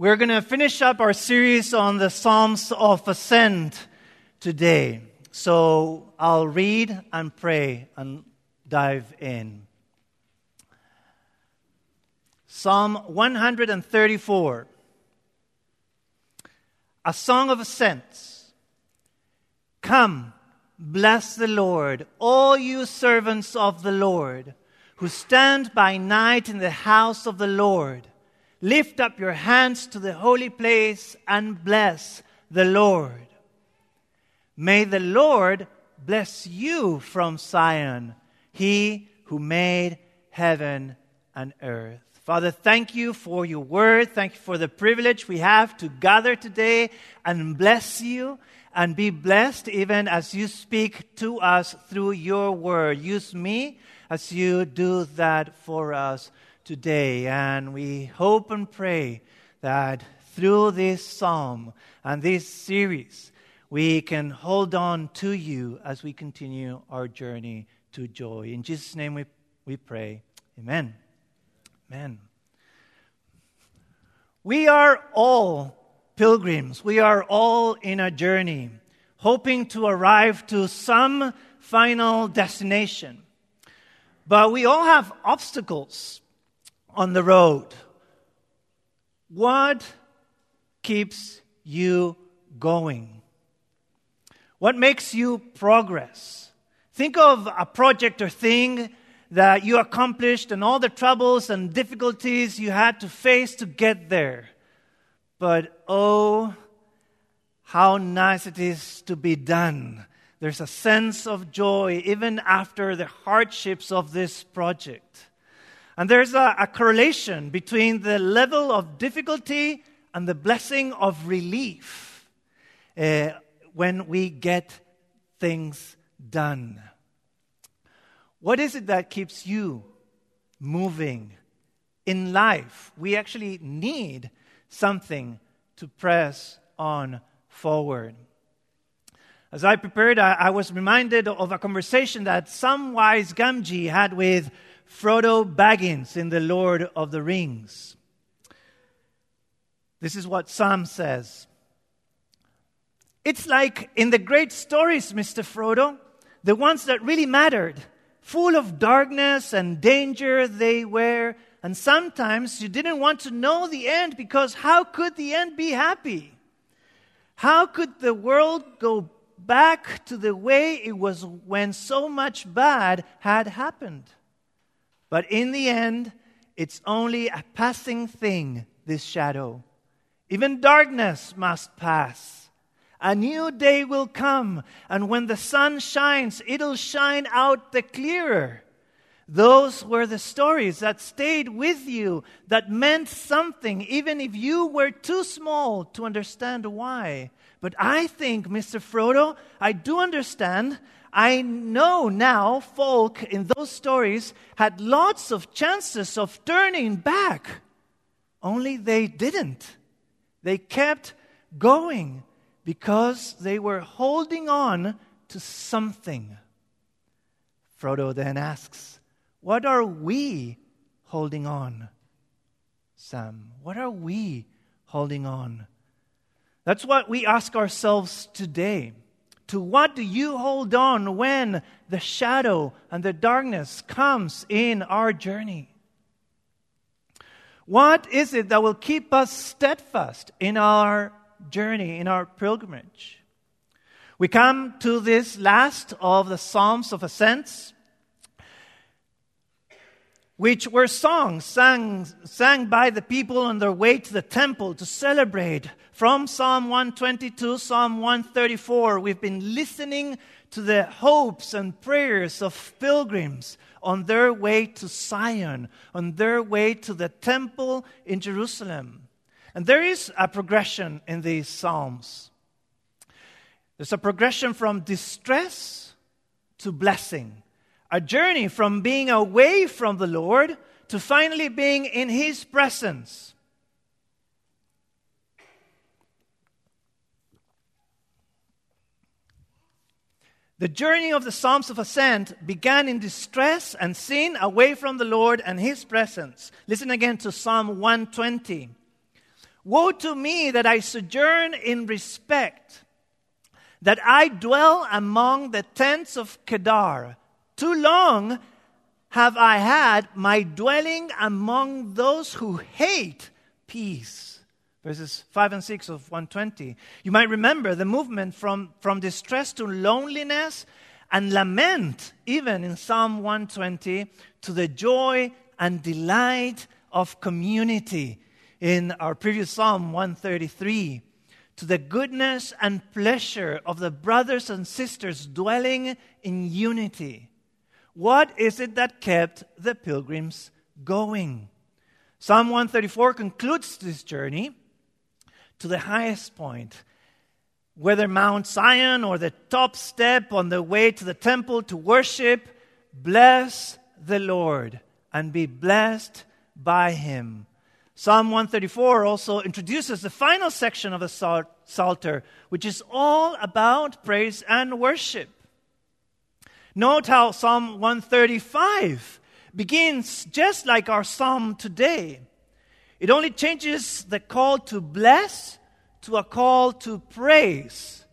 We're going to finish up our series on the Psalms of Ascent today. So I'll read and pray and dive in. Psalm 134, a song of ascents. Come, bless the Lord, all you servants of the Lord, who stand by night in the house of the Lord. Lift up your hands to the holy place and bless the Lord. May the Lord bless you from Zion, he who made heaven and earth. Father, thank you for your word. Thank you for the privilege we have to gather today and bless you and be blessed even as you speak to us through your word. Use me as you do that for us today. And we hope and pray that through this psalm and this series, we can hold on to you as we continue our journey to joy. In Jesus' name we, we pray. Amen. Amen. We are all pilgrims. We are all in a journey, hoping to arrive to some final destination. But we all have obstacles on the road. What keeps you going? What makes you progress? Think of a project or thing that you accomplished and all the troubles and difficulties you had to face to get there. But oh, how nice it is to be done. There's a sense of joy even after the hardships of this project. And there's a, a, correlation between the level of difficulty and the blessing of relief uh, when we get things done. What is it that keeps you moving in life? We actually need something to press on forward. As I prepared, I, I was reminded of a conversation that Samwise Gamgee had with Frodo Baggins in The Lord of the Rings. This is what Sam says. It's like in the great stories, Mr. Frodo, the ones that really mattered. Full of darkness and danger they were, and sometimes you didn't want to know the end because how could the end be happy? How could the world go back to the way it was when so much bad had happened? But in the end, it's only a passing thing, this shadow. Even darkness must pass. A new day will come, and when the sun shines, it'll shine out the clearer. Those were the stories that stayed with you, that meant something, even if you were too small to understand why. But I think, Mr. Frodo, I do understand. I know now folk in those stories had lots of chances of turning back, only they didn't. They kept going because they were holding on to something. Frodo then asks, What are we holding on? Sam, what are we holding on? That's what we ask ourselves today. To what do you hold on when the shadow and the darkness comes in our journey? What is it that will keep us steadfast in our journey, in our pilgrimage. We come to this last of the Psalms of Ascents, which were songs sang, sang by the people on their way to the temple to celebrate. From Psalm 122, Psalm 134, we've been listening to the hopes and prayers of pilgrims on their way to Zion, on their way to the temple in Jerusalem. And there is a progression in these Psalms. There's a progression from distress to blessing, a journey from being away from the Lord to finally being in His presence. The journey of the Psalms of Ascent began in distress and sin away from the Lord and His presence. Listen again to Psalm 120. Woe to me that I sojourn in Meshech, that I dwell among the tents of Kedar. Too long have I had my dwelling among those who hate peace. Verses 5 and 6 of 120. You might remember the movement from, from distress to loneliness and lament, even in Psalm 120, to the joy and delight of community in our previous Psalm 133, to the goodness and pleasure of the brothers and sisters dwelling in unity. What is it that kept the pilgrims going? Psalm 134 concludes this journey to the highest point, whether Mount Zion or the top step on the way to the temple to worship. Bless the Lord and be blessed by him. Psalm 134 also introduces the final section of the Psalter, which is all about praise and worship. Note how Psalm 135 begins just like our psalm today. It only changes the call to bless to a call to praise.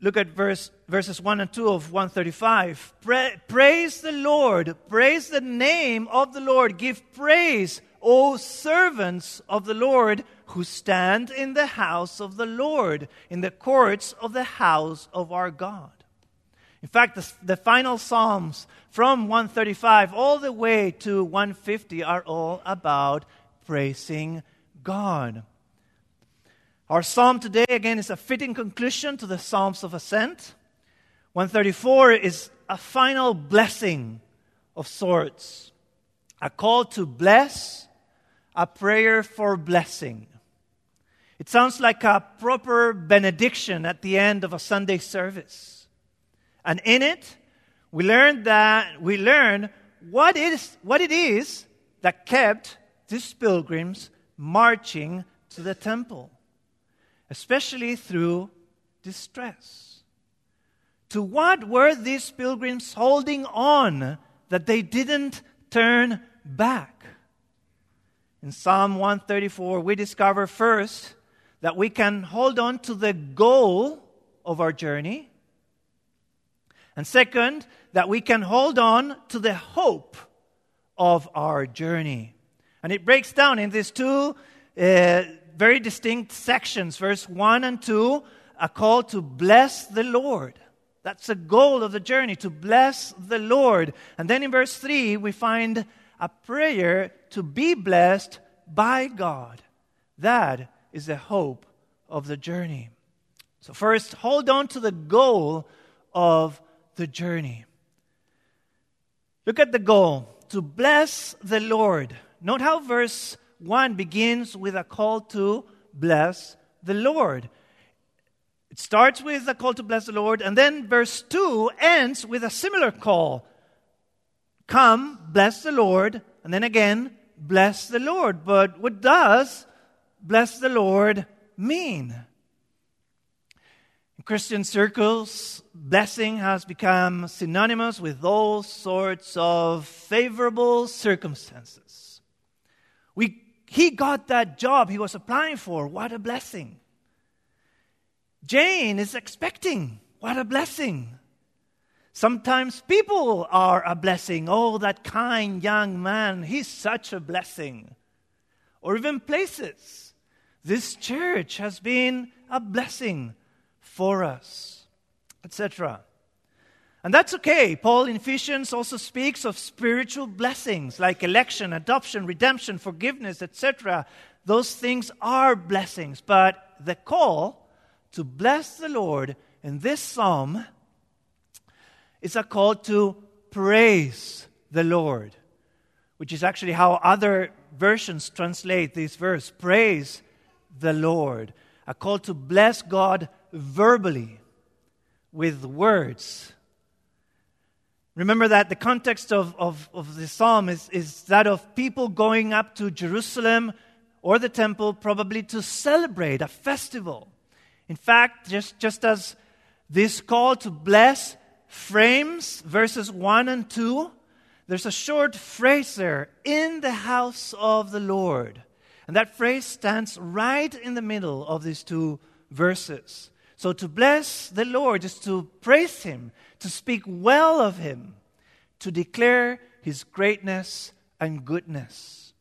Look at verse, verses 1 and 2 of 135. Pra- praise the Lord. Praise the name of the Lord. Give praise, O servants of the Lord who stand in the house of the Lord, in the courts of the house of our God. In fact, the, the final Psalms from 135 all the way to 150 are all about praising God. Our psalm today, again, is a fitting conclusion to the Psalms of Ascent. 134 is a final blessing of sorts, a call to bless, a prayer for blessing. It sounds like a proper benediction at the end of a Sunday service. And in it, we learn that we learn what, is, what it is that kept these pilgrims marching to the temple especially through distress. To what were these pilgrims holding on that they didn't turn back? In Psalm 134, we discover first that we can hold on to the goal of our journey. And second, that we can hold on to the hope of our journey. And it breaks down in these two uh, very distinct sections. Verse 1 and 2, a call to bless the Lord. That's the goal of the journey, to bless the Lord. And then in verse 3, we find a prayer to be blessed by God. That is the hope of the journey. So, first, hold on to the goal of the journey. Look at the goal to bless the Lord. Note how verse 1 begins with a call to bless the Lord. It starts with a call to bless the Lord, and then verse 2 ends with a similar call Come, bless the Lord, and then again, bless the Lord. But what does bless the Lord mean? Christian circles, blessing has become synonymous with all sorts of favorable circumstances. We he got that job he was applying for. What a blessing. Jane is expecting. What a blessing. Sometimes people are a blessing. Oh, that kind young man, he's such a blessing. Or even places. This church has been a blessing for us, etc. And that's okay. Paul in Ephesians also speaks of spiritual blessings like election, adoption, redemption, forgiveness, etc. Those things are blessings. But the call to bless the Lord in this psalm is a call to praise the Lord, which is actually how other versions translate this verse praise the Lord. A call to bless God verbally with words Remember that the context of, of, of the psalm is, is that of people going up to Jerusalem or the temple, probably to celebrate a festival. In fact, just, just as this call to bless frames verses 1 and 2, there's a short phrase there in the house of the Lord. And that phrase stands right in the middle of these two verses. So to bless the Lord is to praise Him, to speak well of Him, to declare His greatness and goodness,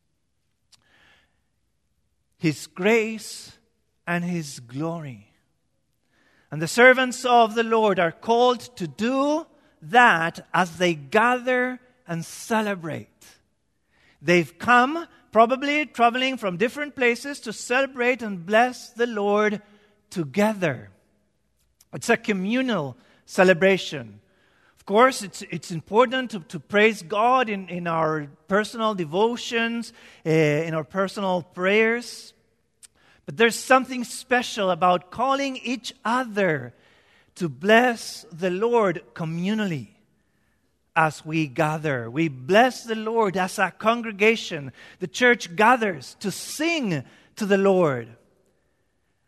His grace and His glory. And the servants of the Lord are called to do that as they gather and celebrate. They've come, probably traveling from different places, to celebrate and bless the Lord together. It's a communal celebration. Of course, it's, it's important to, to praise God in, in our personal devotions, uh, in our personal prayers. But there's something special about calling each other to bless the Lord communally as we gather. We bless the Lord as a congregation. The church gathers to sing to the Lord.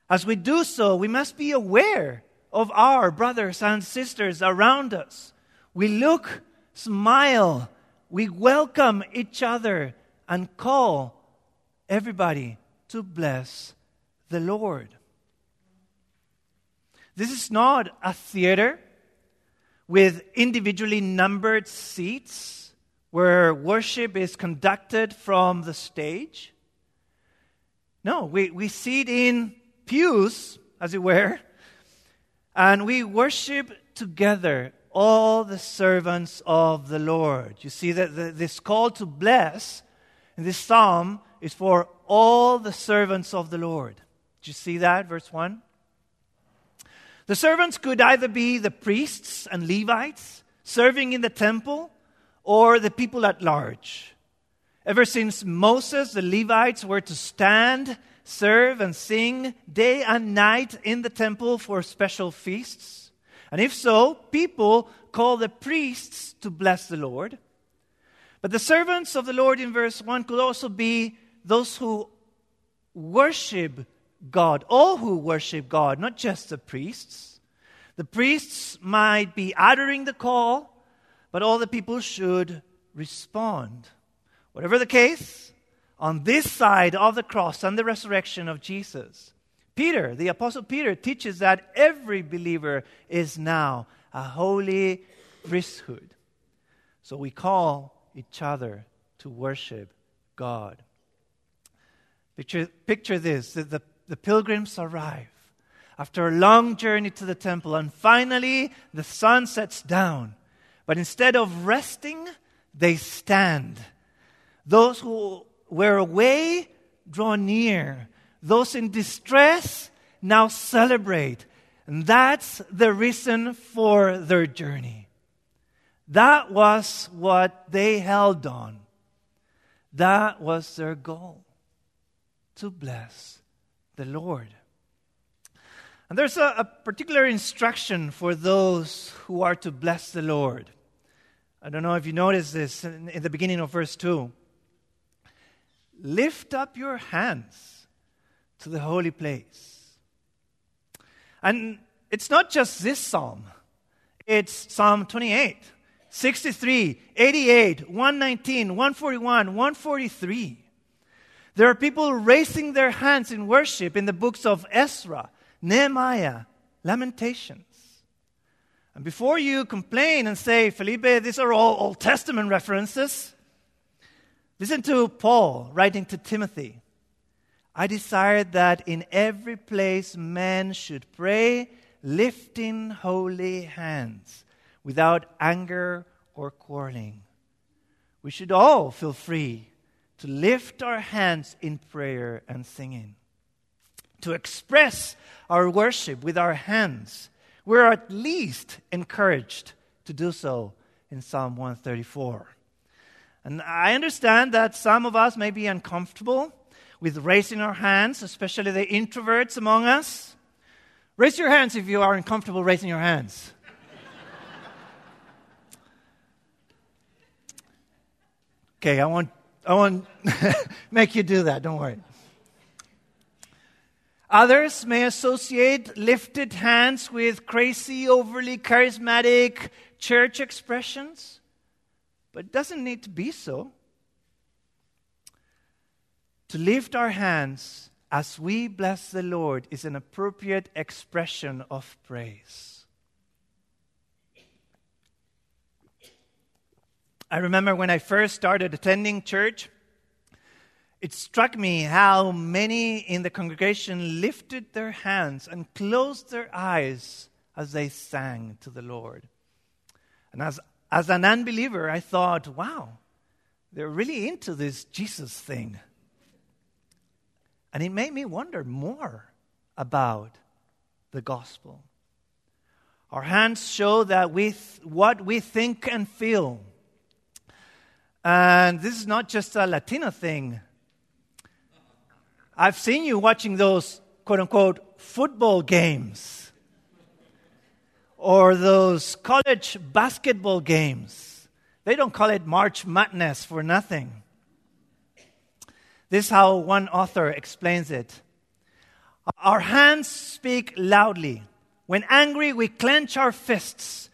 As we do so, we must be aware of our brothers and sisters around us. We look, smile, we welcome each other, and call everybody to bless the Lord. This is not a theater with individually numbered seats where worship is conducted from the stage. No, we, we sit in pews, as it were, and we worship together all the servants of the Lord. You see that this call to bless in this psalm is for all the servants of the Lord. Do you see that, verse 1? The servants could either be the priests and Levites serving in the temple or the people at large. Ever since Moses, the Levites were to stand, serve, and sing day and night in the temple for special feasts. And if so, people call the priests to bless the Lord. But the servants of the Lord in verse 1 could also be those who worship God, all who worship God, not just the priests. The priests might be uttering the call, but all the people should respond. Whatever the case, on this side of the cross and the resurrection of Jesus, Peter, the Apostle Peter, teaches that every believer is now a holy priesthood. So we call each other to worship God. Picture, picture this the, the the pilgrims arrive after a long journey to the temple, and finally the sun sets down. But instead of resting, they stand. Those who were away draw near. Those in distress now celebrate. And that's the reason for their journey. That was what they held on. That was their goal to bless the Lord. And there's a, a, particular instruction for those who are to bless the Lord. I don't know if you notice this in, in the beginning of verse 2. Lift up your hands to the holy place. And it's not just this psalm, it's Psalm 28, 63, 88, 119, 141, 143. There are people raising their hands in worship in the books of Ezra, Nehemiah, Lamentations. And before you complain and say, Felipe, these are all Old Testament references, listen to Paul writing to Timothy. I desire that in every place men should pray, lifting holy hands, without anger or quarreling. We should all feel free to lift our hands in prayer and singing, to express our worship with our hands. We're at least encouraged to do so in Psalm 134. And I understand that some of us may be uncomfortable with raising our hands, especially the introverts among us. Raise your hands if you are uncomfortable raising your hands. Okay, I want I won't make you do that, don't worry. Others may associate lifted hands with crazy, overly charismatic church expressions, but it doesn't need to be so. To lift our hands as we bless the Lord is an appropriate expression of praise. I remember when I first started attending church, it struck me how many in the congregation lifted their hands and closed their eyes as they sang to the Lord. And as, as an unbeliever, I thought, wow, they're really into this Jesus thing. And it made me wonder more about the gospel. Our hands show that with what we think and feel. And this is not just a Latino thing. I've seen you watching those quote unquote football games or those college basketball games. They don't call it March Madness for nothing. This is how one author explains it. Our hands speak loudly. When angry, we clench our fists.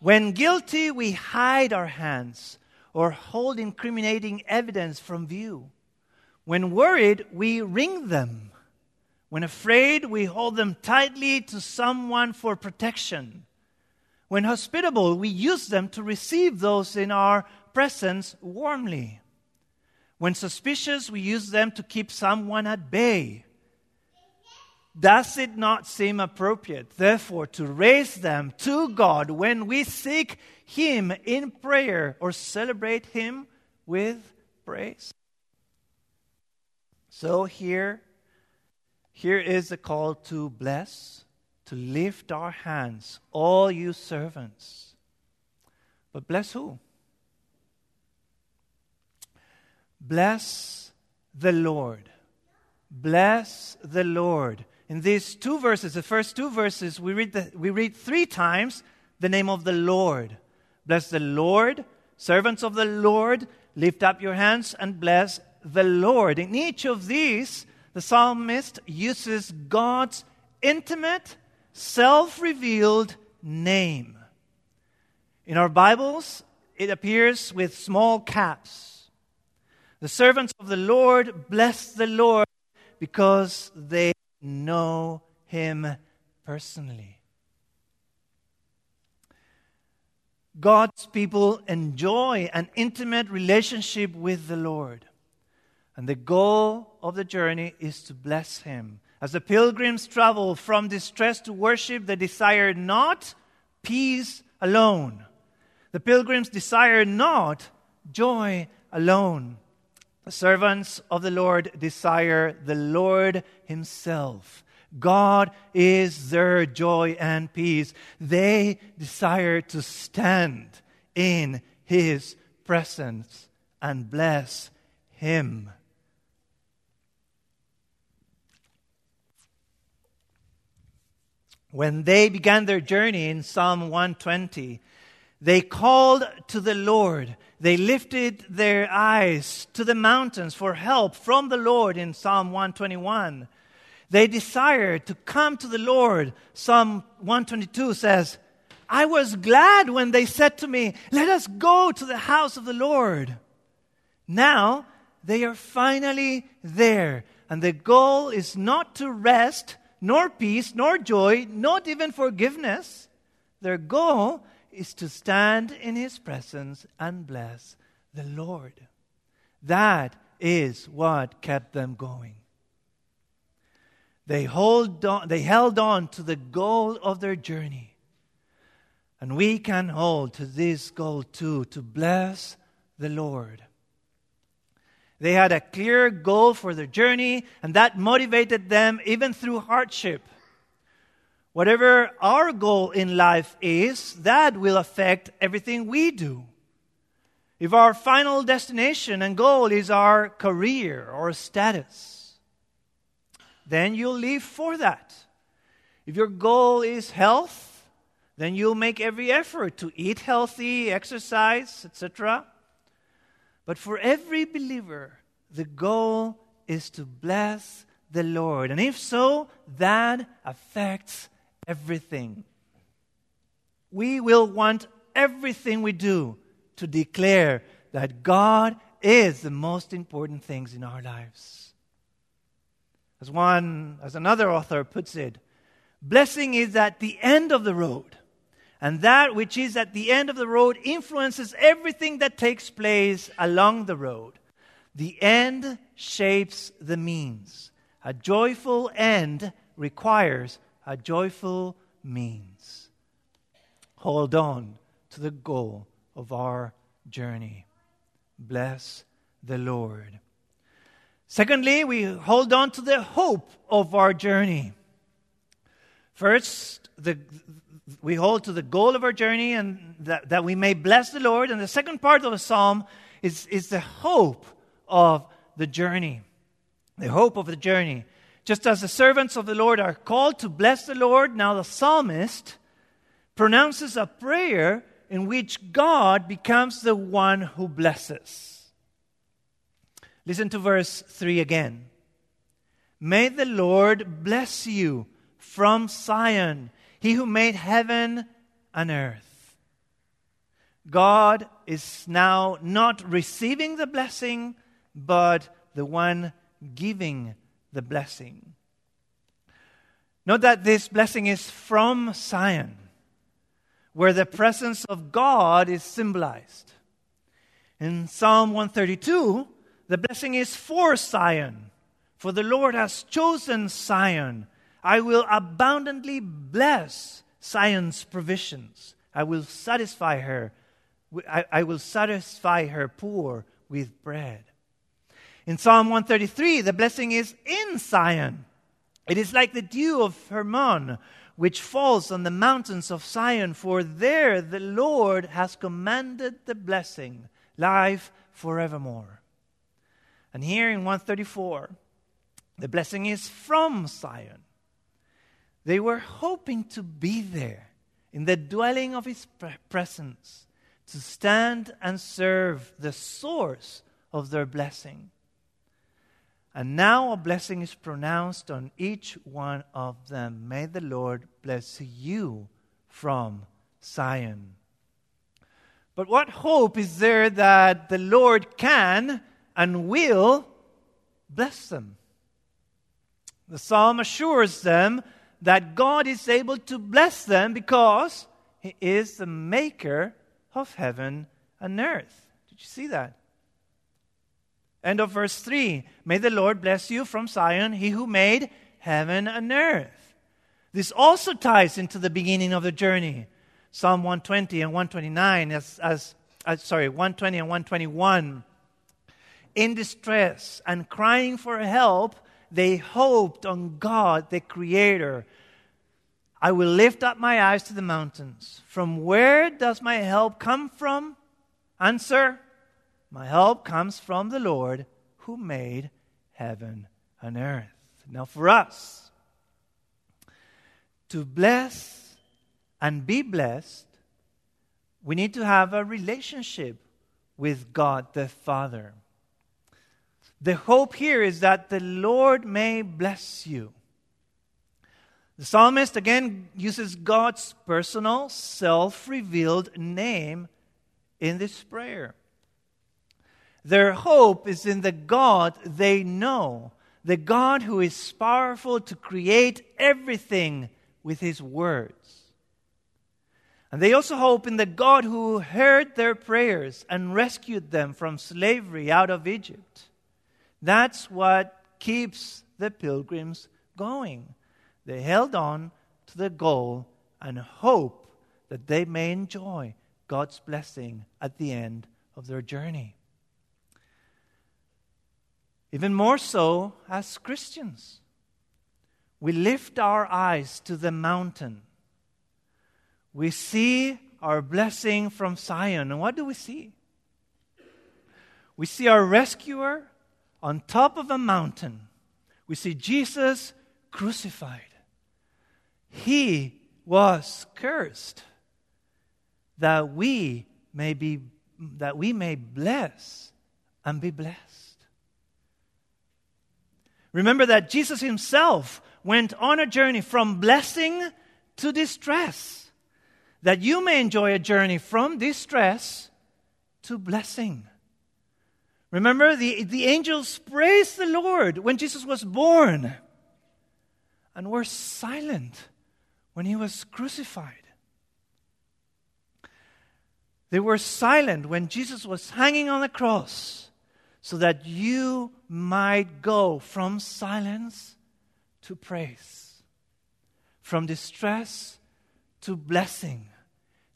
When guilty, we hide our hands or hold incriminating evidence from view. When worried, we wring them. When afraid, we hold them tightly to someone for protection. When hospitable, we use them to receive those in our presence warmly. When suspicious, we use them to keep someone at bay. Does it not seem appropriate, therefore, to raise them to God when we seek Him in prayer or celebrate Him with praise? So here, here is a call to bless, to lift our hands, all you servants. But bless who? Bless the Lord. Bless the Lord. In these two verses, the first two verses, we read, the, we read three times the name of the Lord. Bless the Lord, servants of the Lord, lift up your hands and bless the Lord. In each of these, the psalmist uses God's intimate, self revealed name. In our Bibles, it appears with small caps. The servants of the Lord bless the Lord because they know him personally. God's people enjoy an intimate relationship with the Lord. And the goal of the journey is to bless him. As the pilgrims travel from distress to worship, they desire not peace alone. The pilgrims desire not joy alone. The servants of the Lord desire the Lord Himself. God is their joy and peace. They desire to stand in His presence and bless Him. When they began their journey in Psalm 120, they called to the Lord they lifted their eyes to the mountains for help from the Lord in Psalm 121. They desired to come to the Lord. Psalm 122 says, I was glad when they said to me, Let us go to the house of the Lord. Now they are finally there, and the goal is not to rest, nor peace, nor joy, not even forgiveness. Their goal is to stand in his presence and bless the Lord. That is what kept them going. They, hold on, they held on to the goal of their journey. And we can hold to this goal too to bless the Lord. They had a clear goal for their journey, and that motivated them even through hardship. Whatever our goal in life is, that will affect everything we do. If our final destination and goal is our career or status, then you'll live for that. If your goal is health, then you'll make every effort to eat healthy, exercise, etc. But for every believer, the goal is to bless the Lord. And if so, that affects everything. We will want everything we do to declare that God is the most important things in our lives. As one, as another author puts it, blessing is at the end of the road. And that which is at the end of the road influences everything that takes place along the road. The end shapes the means. A joyful end requires a joyful means. Hold on to the goal of our journey. Bless the Lord. Secondly, we hold on to the hope of our journey. First, the, we hold to the goal of our journey and that, that we may bless the Lord. And the second part of the psalm is, is the hope of the journey. The hope of the journey. Just as the servants of the Lord are called to bless the Lord, now the psalmist pronounces a prayer in which God becomes the one who blesses. Listen to verse 3 again. May the Lord bless you from Zion, he who made heaven and earth. God is now not receiving the blessing, but the one giving the blessing. Note that this blessing is from Zion where the presence of God is symbolized. In Psalm 132, the blessing is for Zion, for the Lord has chosen Zion. I will abundantly bless Zion's provisions. I will satisfy her. I, I will satisfy her poor with bread. In Psalm 133, the blessing is in Zion. It is like the dew of Hermon which falls on the mountains of Zion, for there the Lord has commanded the blessing, life forevermore. And here in 134, the blessing is from Zion. They were hoping to be there in the dwelling of His presence, to stand and serve the source of their blessing. And now a blessing is pronounced on each one of them. May the Lord bless you from Zion. But what hope is there that the Lord can and will bless them? The psalm assures them that God is able to bless them because He is the maker of heaven and earth. Did you see that? End of verse 3 May the Lord bless you from Zion, he who made heaven and earth. This also ties into the beginning of the journey. Psalm 120 and 129, as, as, as sorry, 120 and 121. In distress and crying for help, they hoped on God, the Creator. I will lift up my eyes to the mountains. From where does my help come from? Answer my help comes from the Lord who made heaven and earth. Now, for us to bless and be blessed, we need to have a relationship with God the Father. The hope here is that the Lord may bless you. The psalmist again uses God's personal, self revealed name in this prayer. Their hope is in the God they know, the God who is powerful to create everything with his words. And they also hope in the God who heard their prayers and rescued them from slavery out of Egypt. That's what keeps the pilgrims going. They held on to the goal and hope that they may enjoy God's blessing at the end of their journey. Even more so as Christians. We lift our eyes to the mountain. We see our blessing from Zion. And what do we see? We see our rescuer on top of a mountain. We see Jesus crucified. He was cursed that we may be that we may bless and be blessed. Remember that Jesus himself went on a journey from blessing to distress, that you may enjoy a journey from distress to blessing. Remember, the, the angels praised the Lord when Jesus was born. and were silent when he was crucified. They were silent when Jesus was hanging on the cross so that you might go from silence to praise, from distress to blessing.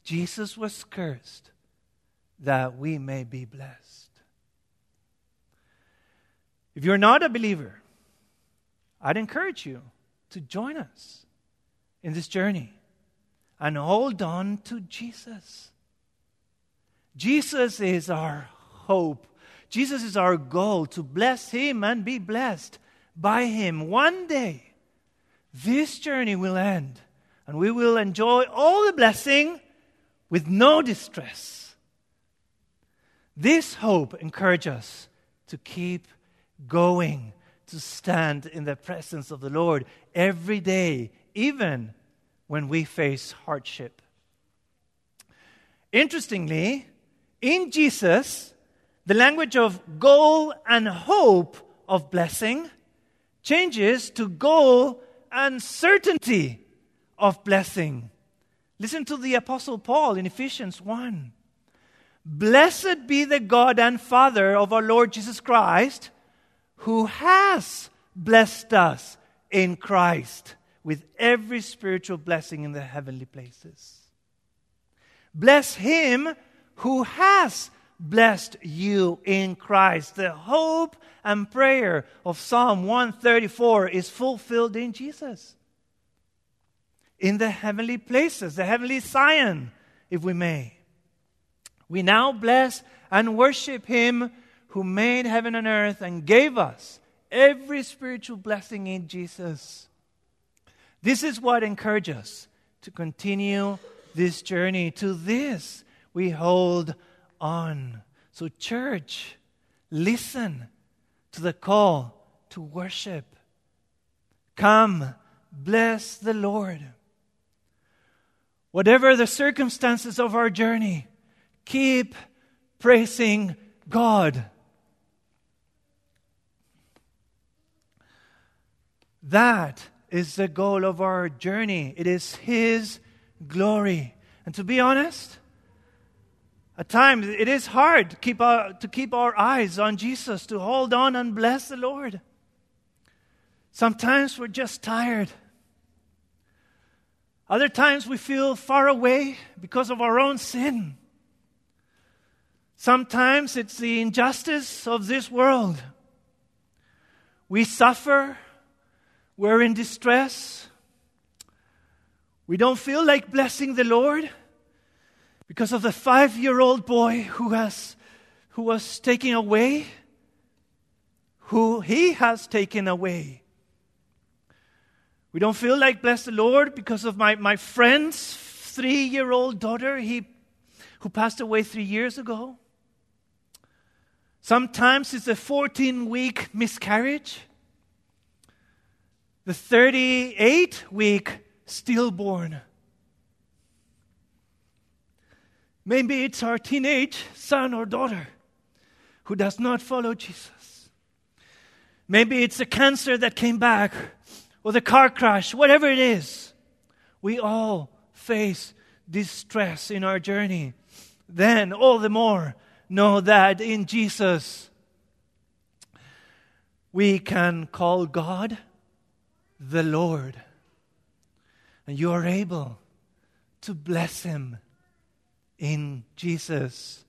Jesus was cursed that we may be blessed. If you're not a believer, I'd encourage you to join us in this journey and hold on to Jesus. Jesus is our hope. Jesus is our goal to bless Him and be blessed by Him. One day, this journey will end and we will enjoy all the blessing with no distress. This hope encourages us to keep going, to stand in the presence of the Lord every day, even when we face hardship. Interestingly, in Jesus, the language of goal and hope of blessing changes to goal and certainty of blessing. Listen to the Apostle Paul in Ephesians 1. Blessed be the God and Father of our Lord Jesus Christ, who has blessed us in Christ with every spiritual blessing in the heavenly places. Bless him who has blessed you in Christ. The hope and prayer of Psalm 134 is fulfilled in Jesus. In the heavenly places, the heavenly Zion, if we may. We now bless and worship Him who made heaven and earth and gave us every spiritual blessing in Jesus. This is what encourages us to continue this journey. To this we hold on. So, church, listen to the call to worship. Come, bless the Lord. Whatever the circumstances of our journey, keep praising God. That is the goal of our journey. It is His glory. And to be honest, at times it is hard to keep, our, to keep our eyes on Jesus, to hold on and bless the Lord. Sometimes we're just tired. Other times we feel far away because of our own sin. Sometimes it's the injustice of this world. We suffer we're in distress. We don't feel like blessing the Lord because of the five year old boy who, has, who was taken away, who he has taken away. We don't feel like bless the Lord because of my, my friend's three year old daughter he, who passed away three years ago. Sometimes it's a 14 week miscarriage the 38 week stillborn. Maybe it's our teenage son or daughter who does not follow Jesus. Maybe it's the cancer that came back or the car crash, whatever it is. We all face distress in our journey. Then, all the more, know that in Jesus we can call God the Lord. And you are able to bless him in Jesus.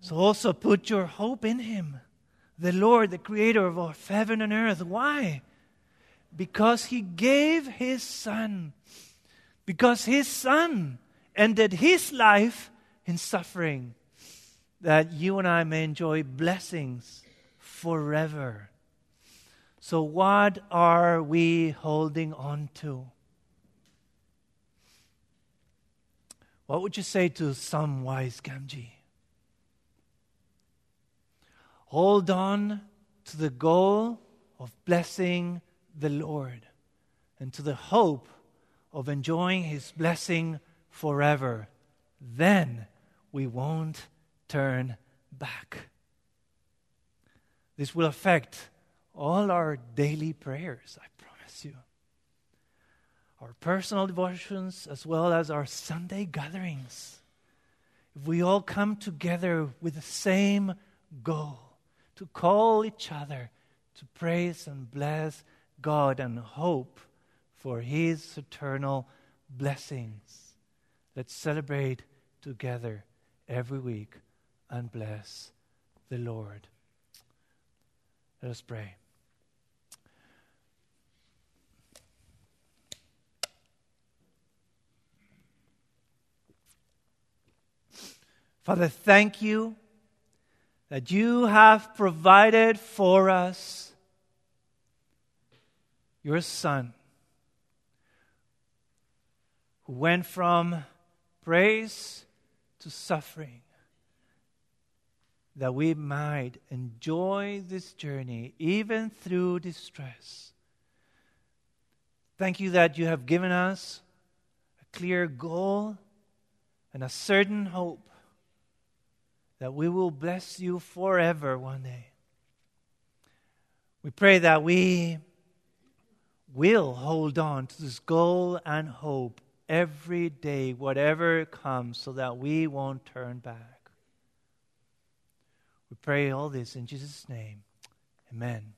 So also put your hope in him, the Lord, the creator of all heaven and earth. Why? Because he gave his son. Because his son ended his life in suffering, that you and I may enjoy blessings forever. So, what are we holding on to? What would you say to Samwise Gamgee? Hold on to the goal of blessing the Lord and to the hope of enjoying His blessing forever. Then we won't turn back. This will affect all our daily prayers, I promise you. our personal devotions as well as our Sunday gatherings. If we all come together with the same goal to call each other to praise and bless God and hope for His eternal blessings. Let's celebrate together every week and bless the Lord. Let us pray. Father, thank you that you have provided for us your Son, who went from praise to suffering, that we might enjoy this journey even through distress. Thank you that you have given us a clear goal and a certain hope that we will bless you forever one day. We pray that we will hold on to this goal and hope every day, whatever comes, so that we won't turn back. We pray all this in Jesus' name. Amen.